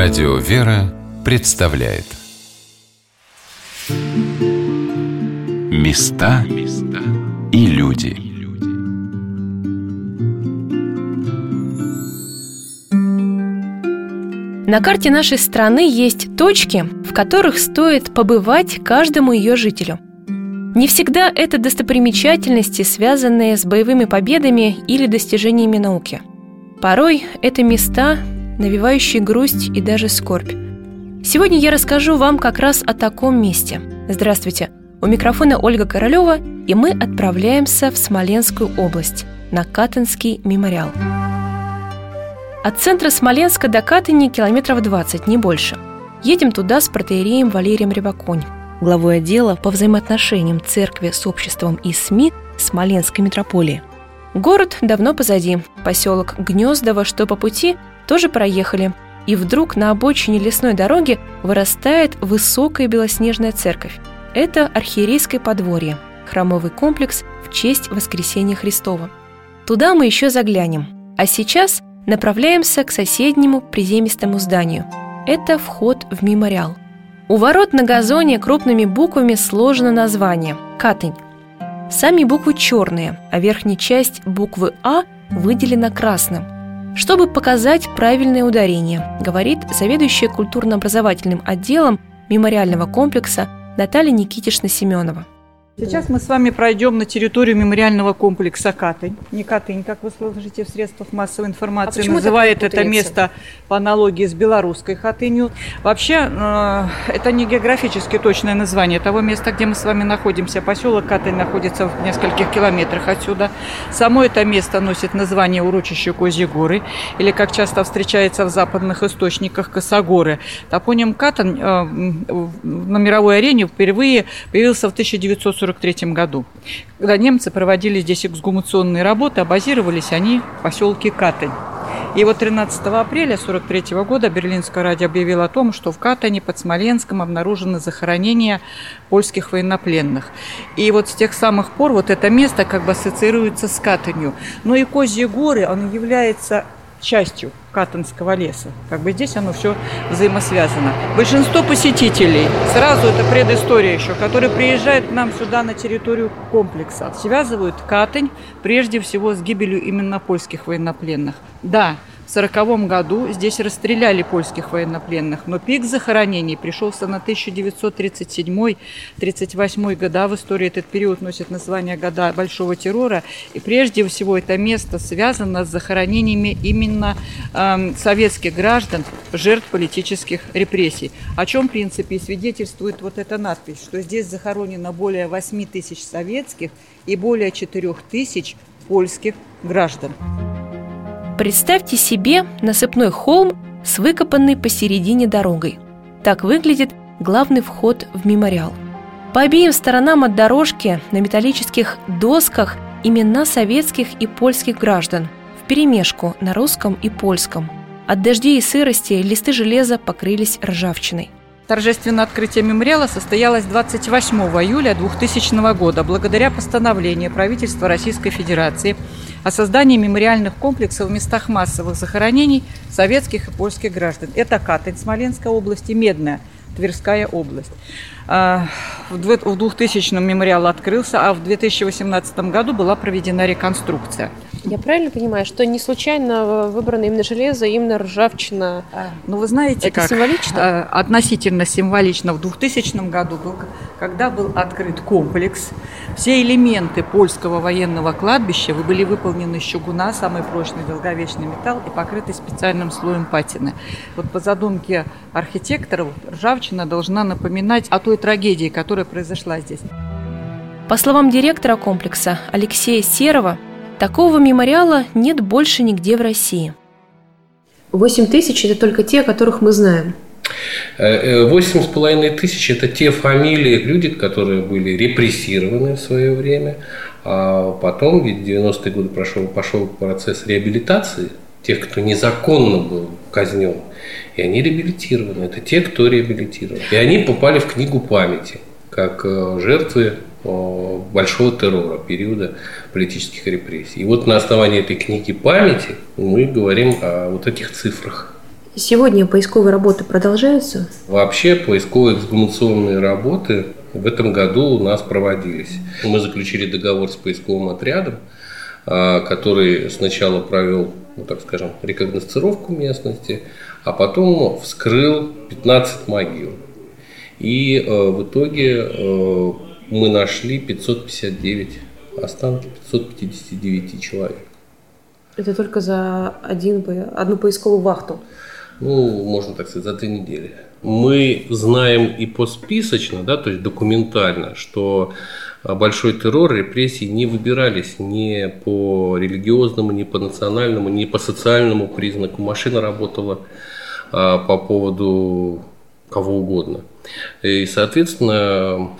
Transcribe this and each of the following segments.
Радио «Вера» представляет Места и люди На карте нашей страны есть точки, в которых стоит побывать каждому ее жителю. Не всегда это достопримечательности, связанные с боевыми победами или достижениями науки. Порой это места, навевающие грусть и даже скорбь. Сегодня я расскажу вам как раз о таком месте. Здравствуйте! У микрофона Ольга Королева, и мы отправляемся в Смоленскую область, на Катынский мемориал. От центра Смоленска до Катыни километров 20, не больше. Едем туда с протеереем Валерием Рябаконь, главой отдела по взаимоотношениям церкви с обществом и СМИ Смоленской митрополии. Город давно позади. Поселок Гнездово, что по пути, тоже проехали. И вдруг на обочине лесной дороги вырастает высокая белоснежная церковь. Это архиерейское подворье, храмовый комплекс в честь Воскресения Христова. Туда мы еще заглянем. А сейчас направляемся к соседнему приземистому зданию. Это вход в мемориал. У ворот на газоне крупными буквами сложено название – Катынь. Сами буквы черные, а верхняя часть буквы «А» выделена красным – чтобы показать правильное ударение, говорит заведующая культурно-образовательным отделом мемориального комплекса Наталья Никитишна Семенова. Сейчас мы с вами пройдем на территорию мемориального комплекса Катынь. Не Катынь, как вы слышите в средствах массовой информации, а называет это место по аналогии с белорусской Хатынью. Вообще, э, это не географически точное название того места, где мы с вами находимся. Поселок Катынь находится в нескольких километрах отсюда. Само это место носит название урочища Козьи горы, или, как часто встречается в западных источниках, Косогоры. Топоним Катынь э, на мировой арене впервые появился в 1940 1943 году. Когда немцы проводили здесь эксгумационные работы, базировались они в поселке Катань. И вот 13 апреля 1943 года Берлинское радио объявило о том, что в Катане под Смоленском обнаружены захоронения польских военнопленных. И вот с тех самых пор вот это место как бы ассоциируется с Катанью. Но и Козьи горы, он является частью Катанского леса. Как бы здесь оно все взаимосвязано. Большинство посетителей, сразу это предыстория еще, которые приезжают к нам сюда на территорию комплекса, связывают Катань прежде всего с гибелью именно польских военнопленных. Да, в 1940 году здесь расстреляли польских военнопленных, но пик захоронений пришелся на 1937-38 года. В истории этот период носит название года Большого террора. И прежде всего это место связано с захоронениями именно э, советских граждан, жертв политических репрессий. О чем, в принципе, и свидетельствует вот эта надпись, что здесь захоронено более 8 тысяч советских и более 4 тысяч польских граждан. Представьте себе насыпной холм с выкопанной посередине дорогой. Так выглядит главный вход в мемориал. По обеим сторонам от дорожки на металлических досках имена советских и польских граждан в перемешку на русском и польском. От дождей и сырости листы железа покрылись ржавчиной. Торжественное открытие мемориала состоялось 28 июля 2000 года благодаря постановлению правительства Российской Федерации о создании мемориальных комплексов в местах массовых захоронений советских и польских граждан. Это Катынь, Смоленская область и Медная, Тверская область. А, в 2000-м мемориал открылся, а в 2018 году была проведена реконструкция. Я правильно понимаю, что не случайно выбрано именно железо, именно ржавчина? А, ну, вы знаете, Это как символично? А, относительно символично. В 2000 году, был, когда был открыт комплекс, все элементы польского военного кладбища были выполнены из чугуна, самый прочный долговечный металл, и покрыты специальным слоем патины. Вот по задумке архитекторов, ржавчина должна напоминать о той трагедии, которая произошла здесь. По словам директора комплекса Алексея Серова, такого мемориала нет больше нигде в России. 8 тысяч – это только те, о которых мы знаем. Э, э, восемь с половиной тысяч – это те фамилии, люди, которые были репрессированы в свое время, а потом, ведь в 90-е годы прошел, пошел процесс реабилитации тех, кто незаконно был казнен, и они реабилитированы. Это те, кто реабилитирован. И они попали в книгу памяти, как э, жертвы большого террора, периода политических репрессий. И вот на основании этой книги памяти мы говорим о вот этих цифрах. Сегодня поисковые работы продолжаются? Вообще поисковые эксгумационные работы в этом году у нас проводились. Мы заключили договор с поисковым отрядом, а, который сначала провел, ну, так скажем, рекогносцировку местности, а потом вскрыл 15 могил. И э, в итоге э, мы нашли 559 останки 559 человек. Это только за один, одну поисковую вахту? Ну, можно так сказать, за три недели. Мы знаем и посписочно, да, то есть документально, что большой террор, репрессии не выбирались ни по религиозному, ни по национальному, ни по социальному признаку. Машина работала а, по поводу кого угодно. И, соответственно,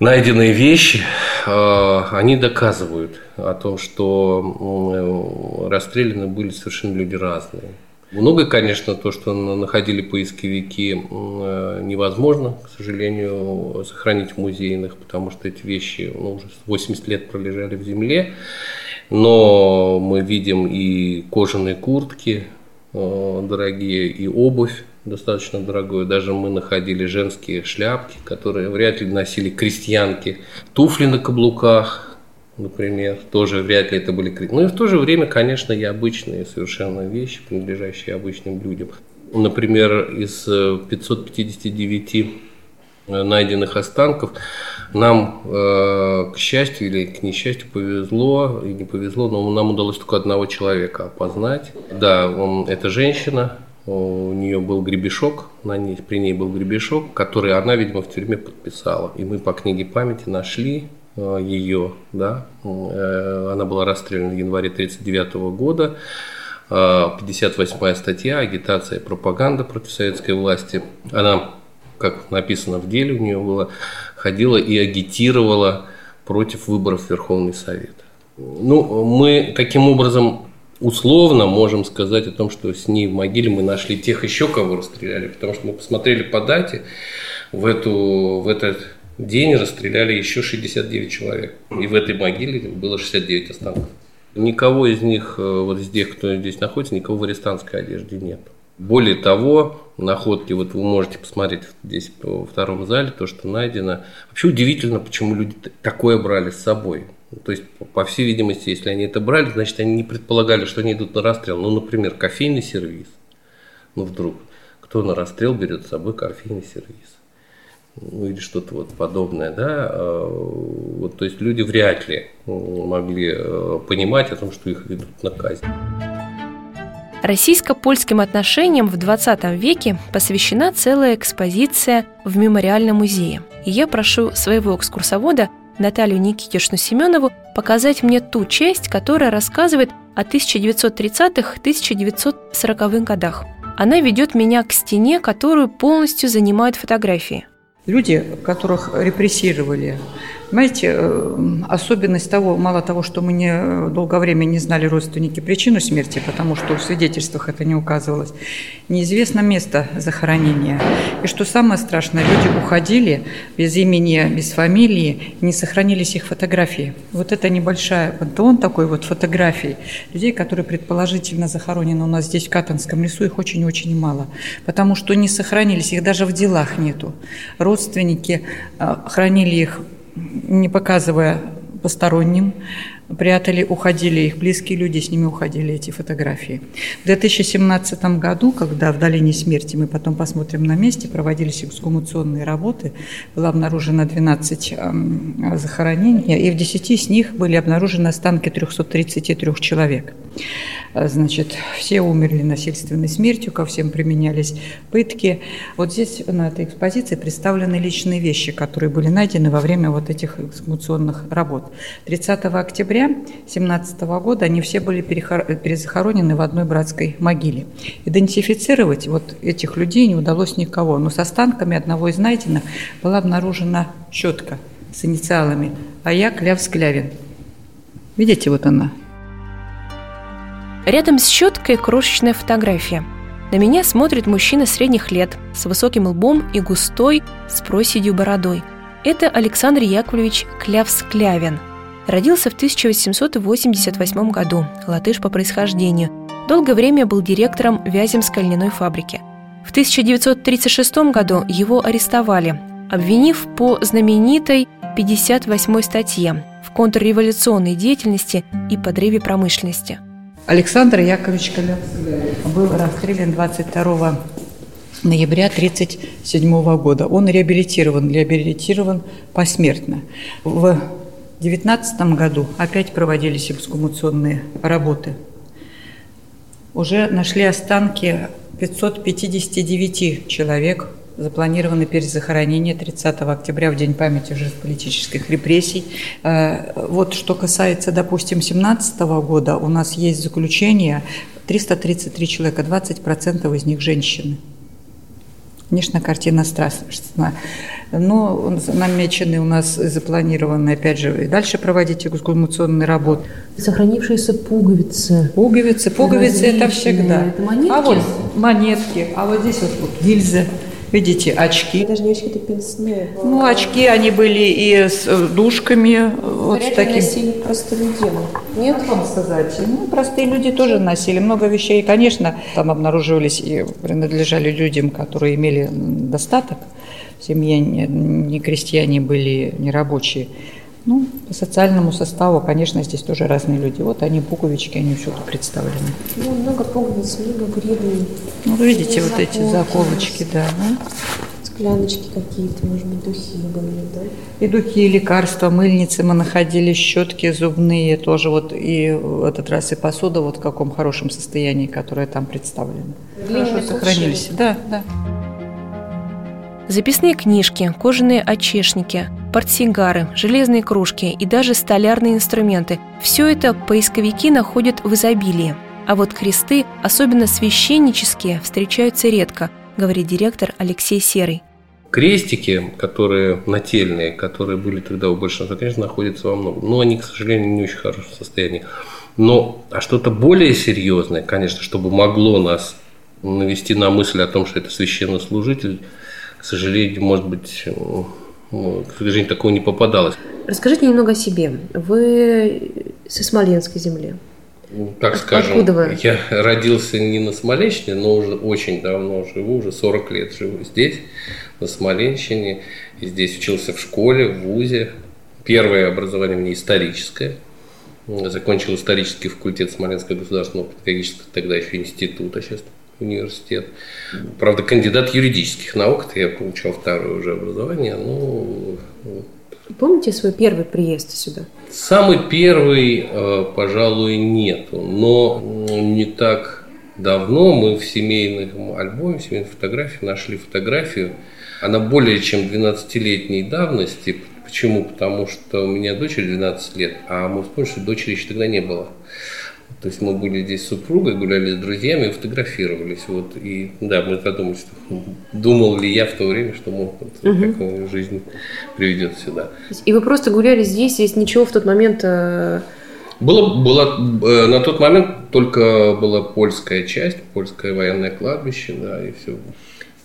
найденные вещи, а, они доказывают о том, что расстреляны были совершенно люди разные. Много, конечно, то, что находили поисковики, э, невозможно, к сожалению, сохранить в музейных, потому что эти вещи ну, уже 80 лет пролежали в земле. Но мы видим и кожаные куртки э, дорогие, и обувь достаточно дорогую. Даже мы находили женские шляпки, которые вряд ли носили крестьянки, туфли на каблуках, например, тоже вряд ли это были критики. Но и в то же время, конечно, и обычные совершенно вещи, принадлежащие обычным людям. Например, из 559 э, э, найденных останков нам, э, к счастью или к несчастью, повезло и не повезло, но нам удалось только одного человека опознать. Да, он, это женщина, у нее был гребешок, на ней, при ней был гребешок, который она, видимо, в тюрьме подписала. И мы по книге памяти нашли ее, да, э, она была расстреляна в январе 1939 года. 58 статья «Агитация и пропаганда против советской власти». Она, как написано в деле, у нее было, ходила и агитировала против выборов в Верховный Совет. Ну, мы таким образом условно можем сказать о том, что с ней в могиле мы нашли тех еще, кого расстреляли, потому что мы посмотрели по дате в, эту, в этот день расстреляли еще 69 человек. И в этой могиле было 69 останков. Никого из них, э, вот из тех, кто здесь находится, никого в арестантской одежде нет. Более того, находки, вот вы можете посмотреть здесь во втором зале, то, что найдено. Вообще удивительно, почему люди такое брали с собой. То есть, по всей видимости, если они это брали, значит, они не предполагали, что они идут на расстрел. Ну, например, кофейный сервис. Ну, вдруг, кто на расстрел берет с собой кофейный сервис? Ну, или что-то вот подобное, да, а, вот, то есть люди вряд ли могли э, понимать о том, что их ведут на казнь. Российско-польским отношениям в 20 веке посвящена целая экспозиция в Мемориальном музее. И я прошу своего экскурсовода Наталью Никитишну Семенову показать мне ту часть, которая рассказывает о 1930-1940-х годах. Она ведет меня к стене, которую полностью занимают фотографии – люди, которых репрессировали, Понимаете, э, особенность того, мало того, что мы не, долгое время не знали родственники причину смерти, потому что в свидетельствах это не указывалось, неизвестно место захоронения. И что самое страшное, люди уходили без имени, без фамилии, не сохранились их фотографии. Вот это небольшая пантеон такой вот фотографий людей, которые предположительно захоронены у нас здесь, в Катанском лесу, их очень-очень мало, потому что не сохранились, их даже в делах нету. Родственники э, хранили их не показывая посторонним, прятали, уходили их близкие люди, с ними уходили эти фотографии. В 2017 году, когда в долине смерти, мы потом посмотрим на месте, проводились эксгумационные работы, было обнаружено 12 захоронений, и в 10 с них были обнаружены останки 333 человек. А, значит, все умерли насильственной смертью, ко всем применялись пытки. Вот здесь на этой экспозиции представлены личные вещи, которые были найдены во время вот этих эксгумационных работ. 30 октября 2017 года они все были перезахоронены в одной братской могиле. Идентифицировать вот этих людей не удалось никого, но с останками одного из найденных была обнаружена щетка с инициалами «Ая Клявс-Клявин». Видите, вот она – Рядом с щеткой крошечная фотография. На меня смотрит мужчина средних лет, с высоким лбом и густой, с проседью бородой. Это Александр Яковлевич Клявс-Клявин. Родился в 1888 году, латыш по происхождению. Долгое время был директором Вяземской льняной фабрики. 1936 году его арестовали, обвинив по знаменитой 58 статье в контрреволюционной деятельности и подрыве промышленности. Александр Яковлевич Калев был расстрелян 22 ноября 1937 года. Он реабилитирован, реабилитирован посмертно. В 19 году опять проводились эксгумационные работы. Уже нашли останки 559 человек, запланировано перезахоронение 30 октября в День памяти жертв политических репрессий. Э, вот что касается, допустим, 17 года, у нас есть заключение 333 человека, 20% из них женщины. Конечно, картина страшная. Но намечены у нас запланированы, опять же, и дальше проводить эксгумационные работы. Сохранившиеся пуговицы. Пуговицы, пуговицы это всегда. Это монетки? А вот монетки, а вот здесь вот, вот гильзы. Видите, очки. Даже не очки, это пенсне. Ну, очки, они были и с э, душками. Вот Вряд с таким. носили простолюдин. Нет? Как вам сказать? Ну, простые люди тоже носили много вещей. Конечно, там обнаруживались и принадлежали людям, которые имели достаток. В семье не, не крестьяне были, не рабочие. Ну, по социальному составу, конечно, здесь тоже разные люди. Вот они, пуговички, они всюду представлены. Ну, много пуговиц, много гребней. Ну, вы видите, вот эти Заколки. заколочки, да. ну. Скляночки какие-то, может быть, духи были, да? И духи, и лекарства, мыльницы мы находили, щетки зубные тоже вот, и в этот раз и посуда вот в каком хорошем состоянии, которая там представлена. Длинные Хорошо сохранились. Да, да. Записные книжки, кожаные очешники, портсигары, железные кружки и даже столярные инструменты – все это поисковики находят в изобилии. А вот кресты, особенно священнические, встречаются редко, говорит директор Алексей Серый. Крестики, которые нательные, которые были тогда у большинства, конечно, находятся во многом. Но они, к сожалению, не очень хорошем состоянии. Но а что-то более серьезное, конечно, чтобы могло нас навести на мысль о том, что это священнослужитель, к сожалению, может быть, к сожалению, такого не попадалось. Расскажите немного о себе. Вы со Смоленской земли. Ну, Так От- скажем, откуда вы? я родился не на Смоленщине, но уже очень давно живу, уже 40 лет живу здесь, на Смоленщине. И здесь учился в школе, в ВУЗе. Первое образование у меня историческое. Закончил исторический факультет Смоленского государственного педагогического, тогда еще института, сейчас университет. Правда, кандидат юридических наук, это я получал второе уже образование. Ну, Помните свой первый приезд сюда? Самый первый, э, пожалуй, нету, но не так давно мы в семейном альбоме, в семейной фотографии нашли фотографию. Она более чем 12-летней давности. Почему? Потому что у меня дочери 12 лет, а мы вспомнили, что дочери еще тогда не было. То есть мы были здесь с супругой, гуляли с друзьями и фотографировались. Вот. И да, мы задумались, что думал ли я в то время, что мы вот такую жизнь приведет сюда. И вы просто гуляли здесь, здесь ничего в тот момент... э, Было, было, э, на тот момент только была польская часть, польское военное кладбище, да, и все.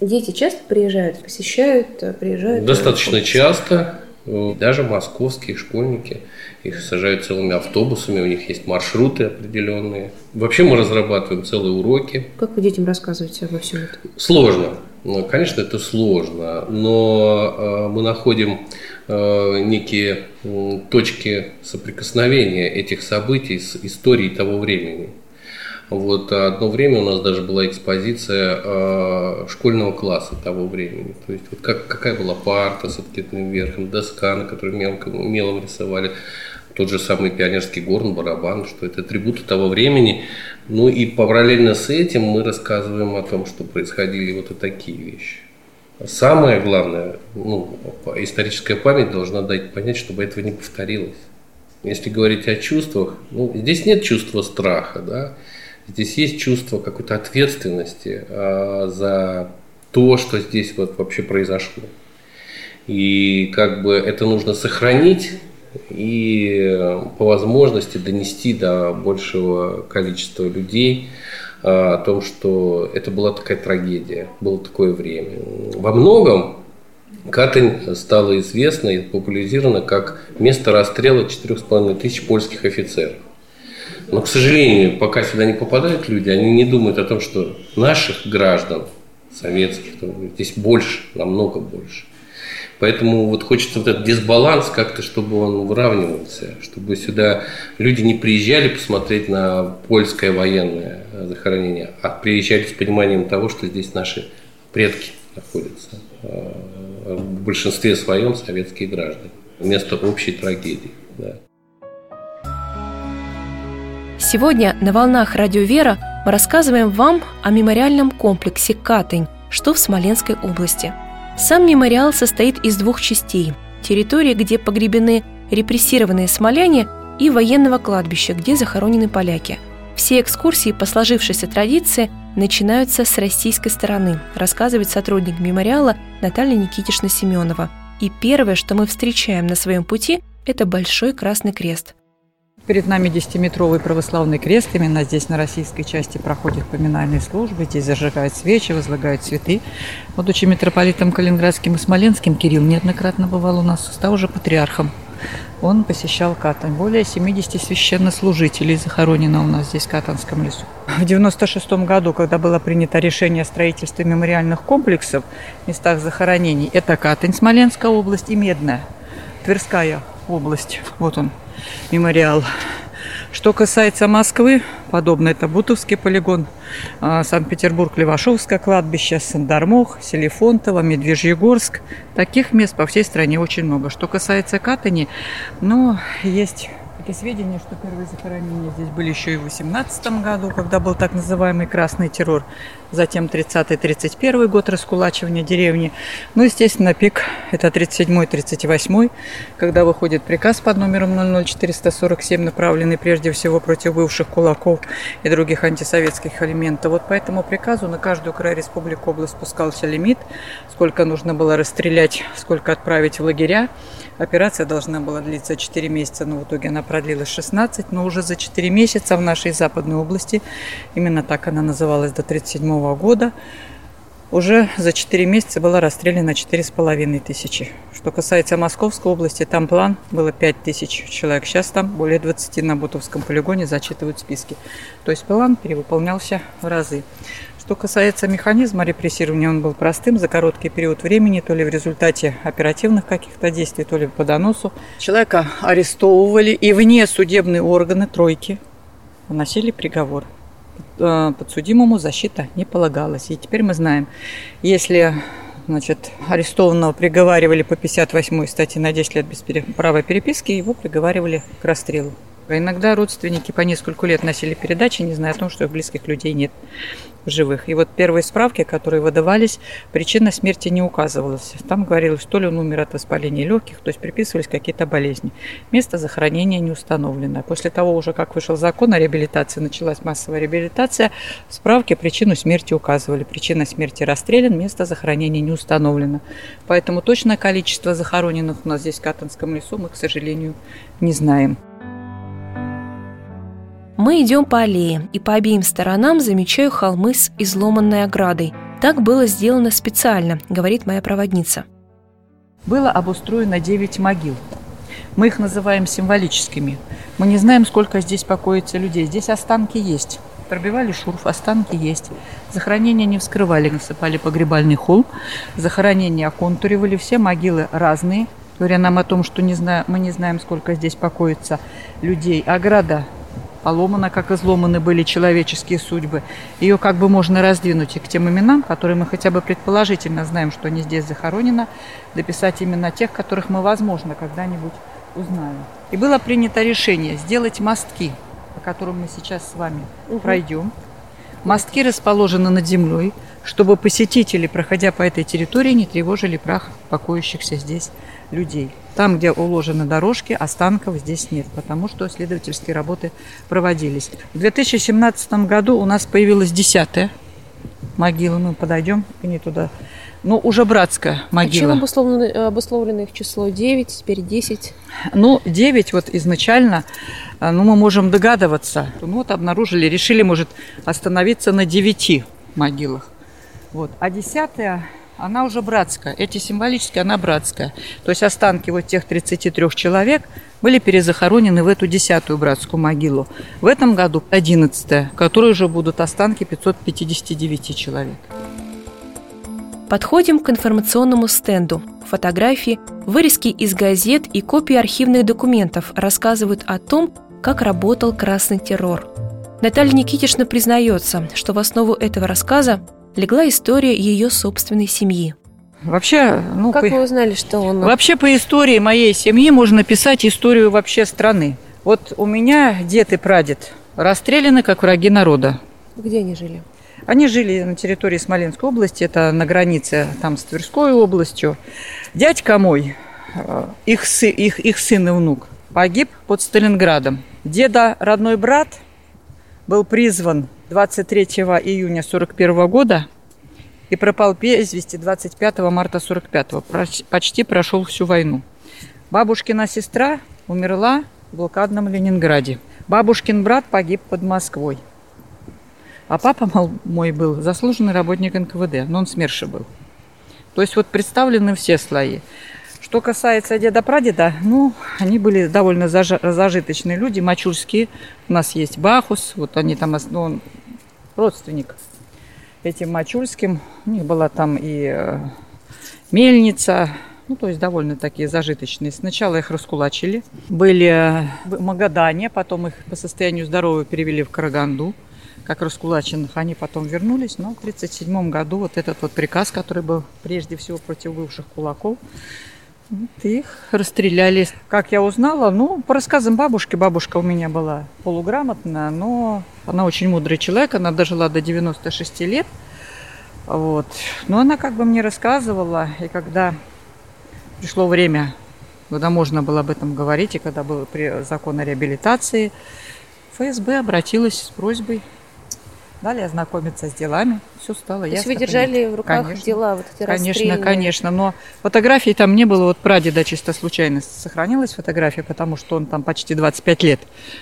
Дети часто приезжают, посещают, э, приезжают? Достаточно часто, даже московские школьники, их сажают целыми автобусами, у них есть маршруты определенные. Вообще мы разрабатываем целые уроки. Как вы детям рассказываете обо всем этом? Сложно. Ну, конечно, это сложно, но э, мы находим э, некие точки соприкосновения этих событий с историей того времени. Вот а одно время у нас даже была экспозиция э, школьного класса того времени. То есть вот как, какая была парта с откидным верхом, доска, на которой мелко, мелом рисовали, тот же самый пионерский горн, барабан, что это атрибуты того времени. Ну и параллельно с этим мы рассказываем о том, что происходили вот и такие вещи. Самое главное, ну, историческая память должна дать понять, чтобы этого не повторилось. Если говорить о чувствах, ну, здесь нет чувства страха, да, здесь есть чувство какой-то ответственности а, за то, что здесь вот вообще произошло. И как бы это нужно сохранить и э, по возможности донести до большего количества людей э, о том, что это была такая трагедия, было такое время. Во многом Катань стала известна и популяризирована как место расстрела 4,5 тысяч польских офицеров. Но, к сожалению, пока сюда не попадают люди, они не думают о том, что наших граждан советских, здесь больше, намного больше. Поэтому вот хочется вот этот дисбаланс как-то, чтобы он выравнивался, чтобы сюда люди не приезжали посмотреть на польское военное захоронение, а приезжали с пониманием того, что здесь наши предки находятся. Э, в большинстве своем советские граждане. Вместо общей трагедии. Сегодня на «Волнах Радио Вера» мы рассказываем вам о мемориальном комплексе «Катынь», что в Смоленской области. Сам мемориал состоит из двух частей – территории, где погребены репрессированные смоляне, и военного кладбища, где захоронены поляки. Все экскурсии по сложившейся традиции начинаются с российской стороны, рассказывает сотрудник мемориала Наталья Никитишна Семенова. И первое, что мы встречаем на своем пути, это большой красный крест – Перед нами 10-метровый православный крест. Именно здесь, на российской части, проходят поминальные службы. Здесь зажигают свечи, возлагают цветы. Будучи митрополитом Калининградским и Смоленским, Кирилл неоднократно бывал у нас, стал уже патриархом. Он посещал Катань. Более 70 священнослужителей захоронено у нас здесь, в Катанском лесу. В 96 году, когда было принято решение о строительстве мемориальных комплексов в местах захоронений, это Катань, Смоленская область и Медная, Тверская область. Вот он, мемориал. Что касается Москвы, подобно это Бутовский полигон, а, Санкт-Петербург, Левашовское кладбище, Сандармох, Селефонтово, Медвежьегорск. Таких мест по всей стране очень много. Что касается Катани, ну, есть такие сведения, что первые захоронения здесь были еще и в 18 году, когда был так называемый красный террор. Затем 30-31 год раскулачивания деревни. Ну, естественно, пик это 37-38, когда выходит приказ под номером 00447, направленный прежде всего против бывших кулаков и других антисоветских элементов. Вот по этому приказу на каждую край республику область спускался лимит, сколько нужно было расстрелять, сколько отправить в лагеря. Операция должна была длиться 4 месяца, но в итоге она продлилась 16, но уже за 4 месяца в нашей западной области, именно так она называлась до 1937 года, уже за 4 месяца была расстреляна 4,5 тысячи. Что касается Московской области, там план было 5 тысяч человек. Сейчас там более 20 на Бутовском полигоне зачитывают списки. То есть план перевыполнялся в разы. Что касается механизма репрессирования, он был простым за короткий период времени, то ли в результате оперативных каких-то действий, то ли по доносу. Человека арестовывали, и вне судебные органы тройки выносили приговор. Э, подсудимому защита не полагалась. И теперь мы знаем, если значит, арестованного приговаривали по 58 статье на 10 лет без права переписки, его приговаривали к расстрелу. А иногда родственники по несколько лет носили передачи, не зная о том, что их близких людей нет в живых. И вот первые справки, которые выдавались, причина смерти не указывалась. Там говорилось, то ли он умер от воспаления легких, то есть приписывались какие-то болезни. Место захоронения не установлено. После того уже, как вышел закон о реабилитации, началась массовая реабилитация, справки причину смерти указывали. Причина смерти расстрелян, место захоронения не установлено. Поэтому точное количество захороненных у нас здесь в Катанском лесу мы, к сожалению, не знаем. Мы идем по аллее, и по обеим сторонам замечаю холмы с изломанной оградой. Так было сделано специально, говорит моя проводница. Было обустроено 9 могил. Мы их называем символическими. Мы не знаем, сколько здесь покоится людей. Здесь останки есть. Пробивали шурф, останки есть. Захоронения не вскрывали, насыпали погребальный холм. Захоронения оконтуривали. Все могилы разные. Говоря нам о том, что не знаю, мы не знаем, сколько здесь покоится людей. Ограда поломана, как изломаны были человеческие судьбы. Ее как бы можно раздвинуть и к тем именам, которые мы хотя бы предположительно знаем, что они здесь захоронены, дописать именно тех, которых мы, возможно, когда-нибудь узнаем. И было принято решение сделать мостки, по которым мы сейчас с вами угу. пройдем. Мостки расположены над землей, чтобы посетители, проходя по этой территории, не тревожили прах покоящихся здесь людей. Там, где уложены дорожки, останков здесь нет, потому что исследовательские работы проводились. В 2017 году у нас появилась десятая могила. Мы подойдем к ней туда. Ну, уже братская могила. А чем обусловлено, обусловлено их число? 9, теперь 10? Ну, 9 вот изначально, а, ну, мы можем догадываться. Ну, вот обнаружили, решили, может, остановиться на 9 могилах. Вот. А десятая она уже братская. Эти символически она братская. То есть останки вот тех 33 человек были перезахоронены в эту десятую братскую могилу. В этом году одиннадцатая, в которой уже будут останки 559 человек. Подходим к информационному стенду. Фотографии, вырезки из газет и копии архивных документов рассказывают о том, как работал красный террор. Наталья Никитишна признается, что в основу этого рассказа легла история ее собственной семьи. Вообще, ну, Как по... вы узнали, что он... вообще по истории моей семьи можно писать историю вообще страны. Вот у меня дед и прадед расстреляны как враги народа. Где они жили? Они жили на территории Смоленской области, это на границе там с Тверской областью. Дядька мой, э, их, сы, их, их сын и внук, погиб под Сталинградом. Деда родной брат был призван 23 июня 41 года и пропал без вести 25 марта 45 Почти прошел всю войну. Бабушкина сестра умерла в блокадном Ленинграде. Бабушкин брат погиб под Москвой. А папа мой был заслуженный работник НКВД, но он СМЕРШа был. То есть вот представлены все слои. Что касается деда-прадеда, ну, они были довольно зажа- зажиточные люди, мачульские. У нас есть Бахус, вот они там, ос- ну, родственник этим мачульским. У них была там и э, мельница, ну, то есть довольно такие зажиточные. Сначала их раскулачили. Были э, в Магадане, потом их по состоянию здоровья перевели в Караганду как раскулаченных. Они потом вернулись, но в 1937 году вот этот вот приказ, который был прежде всего против бывших кулаков, их расстреляли. Как я узнала? Ну, по рассказам бабушки. Бабушка у меня была полуграмотная, но она очень мудрый человек. Она дожила до 96 лет. Вот. Но она как бы мне рассказывала, и когда пришло время, когда можно было об этом говорить, и когда был закон о реабилитации, ФСБ обратилась с просьбой далее ознакомиться с делами. Все стало То есть ясно. вы держали в руках Конечно. дела вот эти Конечно, конечно, но фотографий там не было. Вот прадеда чисто случайно сохранилась фотография, потому что он там почти 25 лет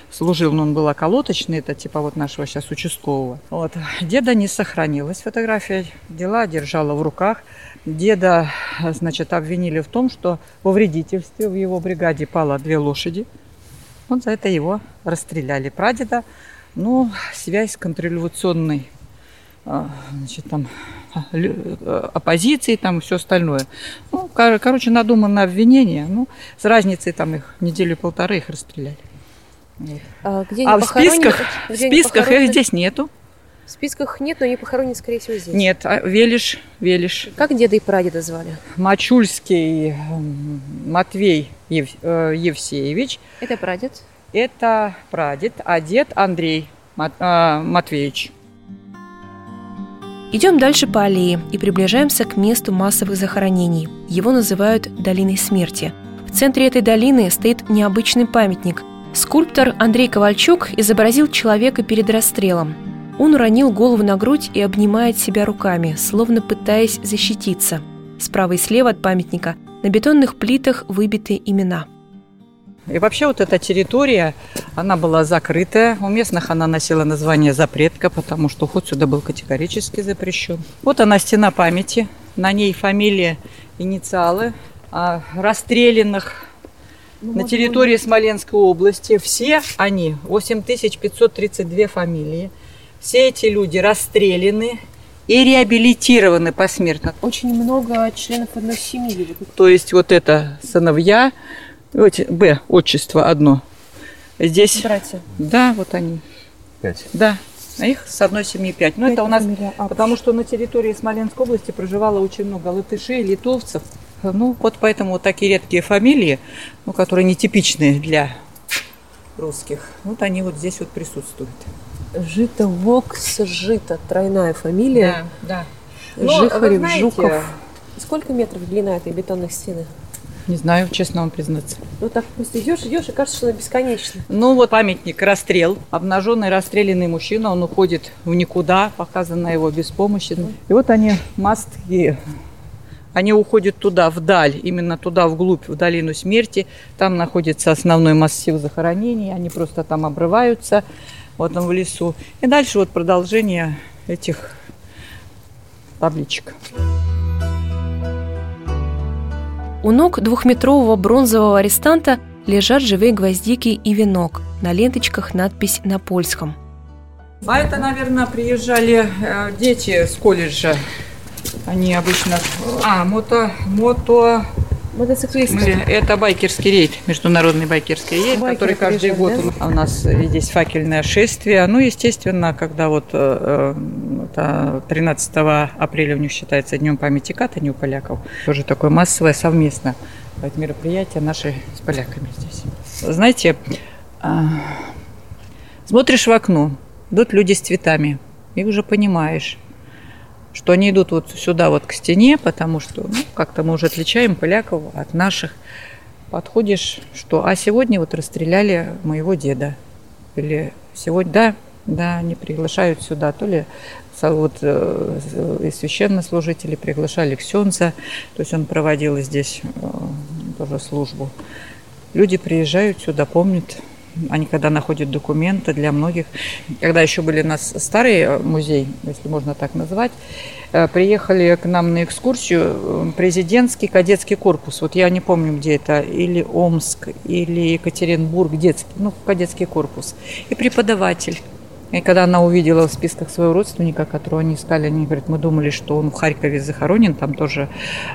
служил, но он был околоточный, это типа вот нашего сейчас участкового. Вот. Деда не сохранилась фотография, дела держала в руках. Деда, значит, обвинили в том, что во вредительстве в его бригаде пало две лошади. Вот за это его расстреляли. Прадеда, ну, связь с контрреволюционной а, значит, там, а, э, оппозиции там и все остальное. Ну, кор- короче, надуманное обвинение. Ну, с разницей там их неделю-полторы их расстреляли. А, где А в списках, в списках их здесь нету. В списках нет, но они похоронены, скорее всего, здесь. Нет, а Велиш, Велиш, Как деда и прадеда звали? Мачульский Матвей Ев- э, Евсеевич. Это прадед. Это прадед, а дед Андрей а, Матвеевич. Идем дальше по аллее и приближаемся к месту массовых захоронений. Его называют «долиной смерти». В центре этой долины стоит необычный памятник. Скульптор Андрей Ковальчук изобразил человека перед расстрелом. Он уронил голову на грудь и обнимает себя руками, словно пытаясь защититься. Справа и слева от памятника на бетонных плитах выбиты имена. И вообще вот эта территория, она была закрытая. У местных она носила название запретка, потому что уход сюда был категорически запрещен. Вот она стена памяти. На ней фамилия, инициалы а, расстрелянных на территории Смоленской области. Все они, 8532 фамилии. Все эти люди расстреляны и реабилитированы посмертно. Очень много членов одной семьи. То есть вот это сыновья, Б, отчество одно. Здесь, Братья. да, вот они, Пять. да. А их с одной семьи пять. Но это у нас, потому что на территории Смоленской области проживало очень много латышей, литовцев. Ну, вот поэтому вот такие редкие фамилии, ну, которые нетипичные для русских, вот они вот здесь вот присутствуют. Жито Вокс, Жито, тройная фамилия. да. Но, вы Жихарев, знаете, Жуков. Сколько метров длина этой бетонной стены? Не знаю, честно вам признаться. Ну так просто идешь, идешь, и кажется, что она бесконечна. Ну вот памятник расстрел. Обнаженный расстрелянный мужчина, он уходит в никуда, показана его беспомощность. И вот они, мостки, они уходят туда, вдаль, именно туда, вглубь, в долину смерти. Там находится основной массив захоронений, они просто там обрываются, вот там в лесу. И дальше вот продолжение этих табличек. У ног двухметрового бронзового арестанта лежат живые гвоздики и венок. На ленточках надпись на польском. А это, наверное, приезжали э, дети с колледжа Они обычно... А, мото... мото... Мотоциклисты. Это байкерский рейд, международный байкерский рейд, Байкеры который каждый год да? у нас здесь факельное шествие. Ну, естественно, когда вот 13 э, апреля у них считается Днем памяти Катани у поляков, тоже такое массовое совместное мероприятие наши с поляками здесь. Знаете, а, смотришь в окно, идут люди с цветами, и уже понимаешь, что они идут вот сюда вот к стене, потому что ну, как-то мы уже отличаем поляков от наших. Подходишь, что а сегодня вот расстреляли моего деда. Или сегодня, да, да, они приглашают сюда, то ли вот э, и священнослужители приглашали Ксенца, то есть он проводил здесь э, тоже службу. Люди приезжают сюда, помнят они когда находят документы для многих, когда еще были у нас старый э, музей, если можно так назвать, э, приехали к нам на экскурсию э, президентский кадетский корпус. Вот я не помню, где это, или Омск, или Екатеринбург, детский, ну, кадетский корпус. И преподаватель и когда она увидела в списках своего родственника, которого они искали, они говорят, мы думали, что он в Харькове захоронен, там тоже,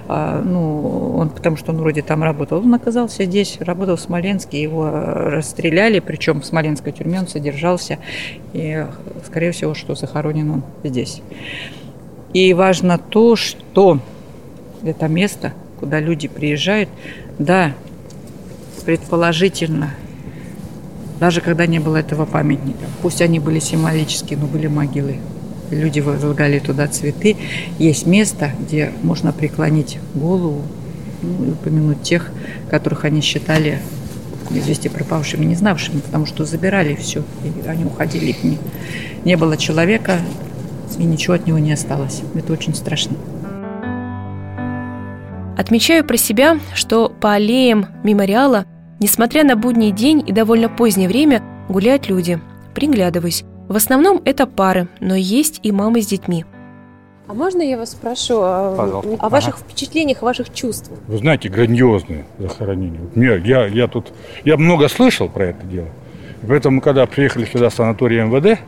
а, ну, он, потому что он вроде там работал. Он оказался здесь, работал в Смоленске, его расстреляли, причем в смоленской тюрьме он содержался, и, скорее всего, что захоронен он здесь. И важно то, что это место, куда люди приезжают, да, предположительно, даже когда не было этого памятника. Пусть они были символические, но были могилы. Люди возлагали туда цветы. Есть место, где можно преклонить голову ну, и упомянуть тех, которых они считали известие пропавшими, не знавшими, потому что забирали все, и они уходили, их не, не было человека, и ничего от него не осталось. Это очень страшно. Отмечаю про себя, что по аллеям мемориала – Несмотря на будний день и довольно позднее время, гуляют люди. Приглядываюсь. В основном это пары, но есть и мамы с детьми. А можно я вас спрошу о, о ваших ага. впечатлениях, о ваших чувствах? Вы знаете, грандиозные захоронения. Мне, я, я тут, я много слышал про это дело. поэтому, когда приехали сюда в санаторий МВД,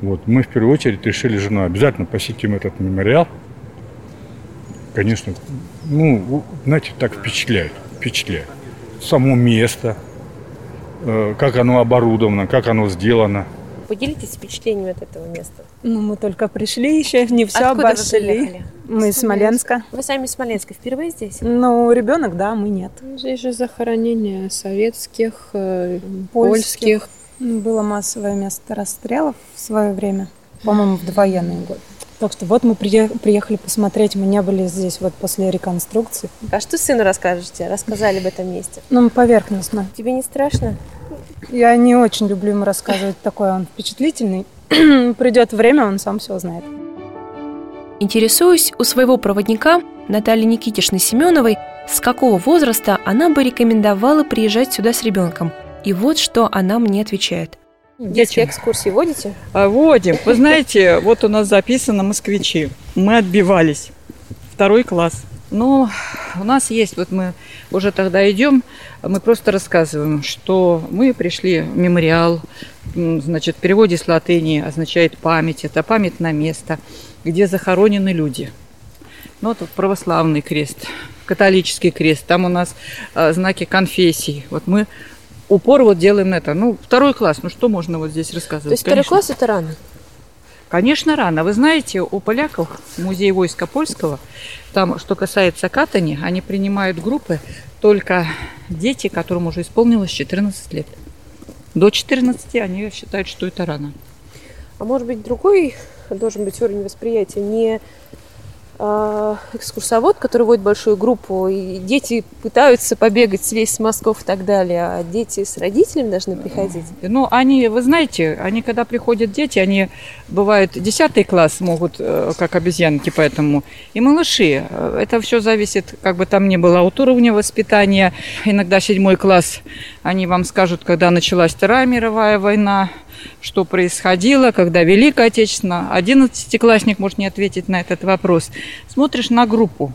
вот, мы в первую очередь решили с женой обязательно посетим этот мемориал. Конечно, ну, знаете, так впечатляет, впечатляет само место, э, как оно оборудовано, как оно сделано. Поделитесь впечатлениями от этого места. Ну, мы только пришли еще, не все Откуда обошли. Вы мы из Смоленска. Вы сами из Смоленска впервые здесь? Ну, ребенок, да, мы нет. Здесь же захоронения советских, э, польских. польских. Было массовое место расстрелов в свое время, по-моему, в довоенные годы. Так что вот мы приехали посмотреть, мы не были здесь вот после реконструкции. А что сыну расскажете? Рассказали об этом месте? Ну, поверхностно. Тебе не страшно? Я не очень люблю ему рассказывать такой, он впечатлительный. Придет время, он сам все знает. Интересуюсь у своего проводника Натальи Никитишны Семеновой, с какого возраста она бы рекомендовала приезжать сюда с ребенком. И вот что она мне отвечает. Детские экскурсии водите? А, водим. Вы знаете, вот у нас записано москвичи. Мы отбивались. Второй класс. Но у нас есть, вот мы уже тогда идем, мы просто рассказываем, что мы пришли в мемориал, значит, в переводе с латыни означает память, это память на место, где захоронены люди. Ну, вот православный крест, католический крест, там у нас а, знаки конфессий. Вот мы упор вот делаем это. Ну, второй класс, ну что можно вот здесь рассказывать? То есть второй класс это рано? Конечно, рано. Вы знаете, у поляков, музей войска польского, там, что касается катани, они принимают группы только дети, которым уже исполнилось 14 лет. До 14 они считают, что это рано. А может быть, другой должен быть уровень восприятия не экскурсовод, который водит большую группу, и дети пытаются побегать, слезть с мостков и так далее, а дети с родителями должны приходить. Ну, они, вы знаете, они, когда приходят дети, они, бывают, десятый класс могут, э, как обезьянки, поэтому, и малыши. Это все зависит, как бы там ни было, от уровня воспитания. Иногда седьмой класс, они вам скажут, когда началась Вторая мировая война, что происходило, когда Великая Отечественная. Одиннадцатиклассник может не ответить на этот вопрос. Смотришь на группу.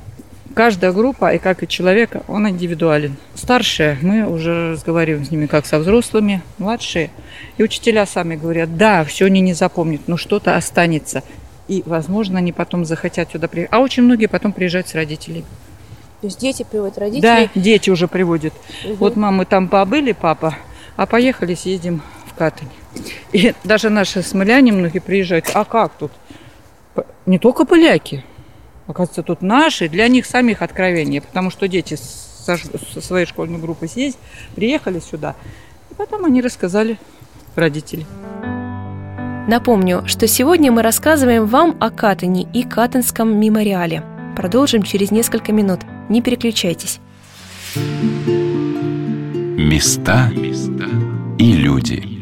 Каждая группа, и как и человека, он индивидуален. Старшие, мы уже разговариваем с ними как со взрослыми, младшие. И учителя сами говорят, да, все они не запомнят, но что-то останется. И, возможно, они потом захотят сюда приехать. А очень многие потом приезжают с родителями. То есть дети приводят родителей? Да, дети уже приводят. Угу. Вот мамы там побыли, папа, а поехали, съездим в Катань. И даже наши смоляне многие приезжают. А как тут? Не только поляки. Оказывается, тут наши, для них самих откровения. Потому что дети со, со своей школьной группой съездили, приехали сюда. И потом они рассказали родителям. Напомню, что сегодня мы рассказываем вам о Катане и Катанском мемориале. Продолжим через несколько минут. Не переключайтесь. Места и люди.